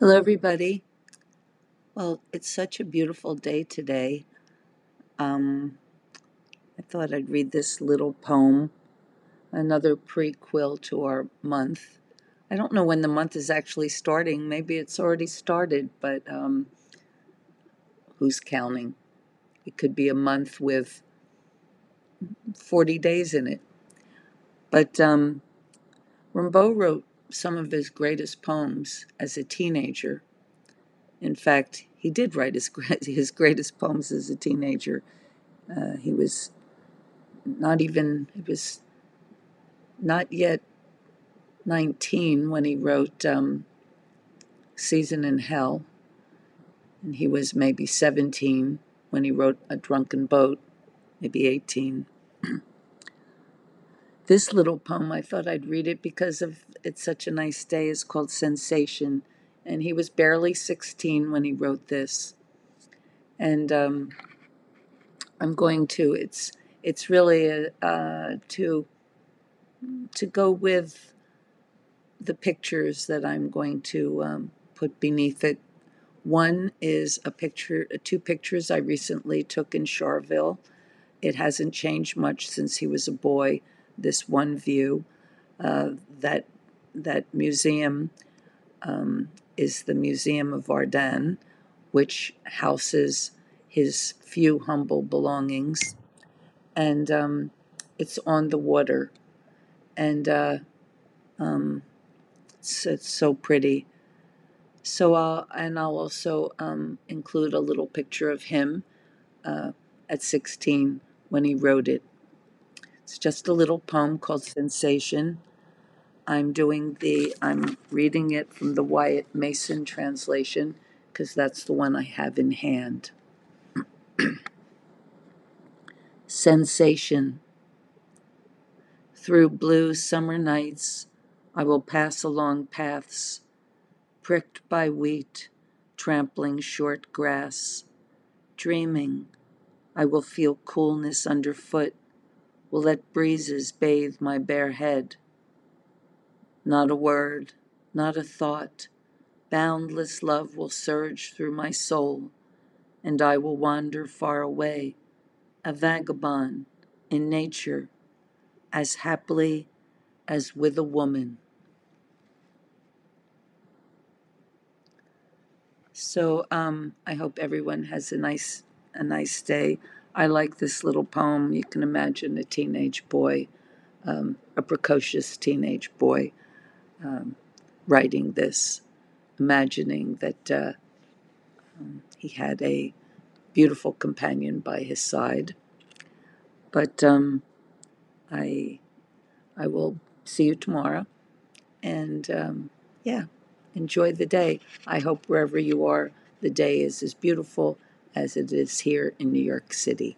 Hello, everybody. Well, it's such a beautiful day today. Um, I thought I'd read this little poem, another prequel to our month. I don't know when the month is actually starting. Maybe it's already started, but um, who's counting? It could be a month with 40 days in it. But um, Rimbaud wrote some of his greatest poems as a teenager. In fact, he did write his, his greatest poems as a teenager. Uh, he was not even, he was not yet 19 when he wrote um, Season in Hell. And he was maybe 17 when he wrote A Drunken Boat, maybe 18. This little poem, I thought I'd read it because of it's such a nice day, is called Sensation. And he was barely 16 when he wrote this. And um, I'm going to, it's, it's really a, uh, to, to go with the pictures that I'm going to um, put beneath it. One is a picture, two pictures I recently took in Charleville. It hasn't changed much since he was a boy. This one view, uh, that that museum um, is the Museum of Ardennes, which houses his few humble belongings, and um, it's on the water, and uh, um, it's, it's so pretty. So I'll and I'll also um, include a little picture of him uh, at 16 when he wrote it. It's just a little poem called Sensation. I'm doing the I'm reading it from the Wyatt Mason translation because that's the one I have in hand. Sensation. Through blue summer nights I will pass along paths, pricked by wheat, trampling short grass. Dreaming, I will feel coolness underfoot, will let breezes bathe my bare head. Not a word, not a thought, boundless love will surge through my soul, and I will wander far away, a vagabond in nature, as happily as with a woman. So um, I hope everyone has a nice a nice day. I like this little poem. You can imagine a teenage boy, um, a precocious teenage boy, um, writing this, imagining that uh, um, he had a beautiful companion by his side. But um, I I will see you tomorrow, and um, yeah enjoy the day. I hope wherever you are, the day is as beautiful as it is here in New York City.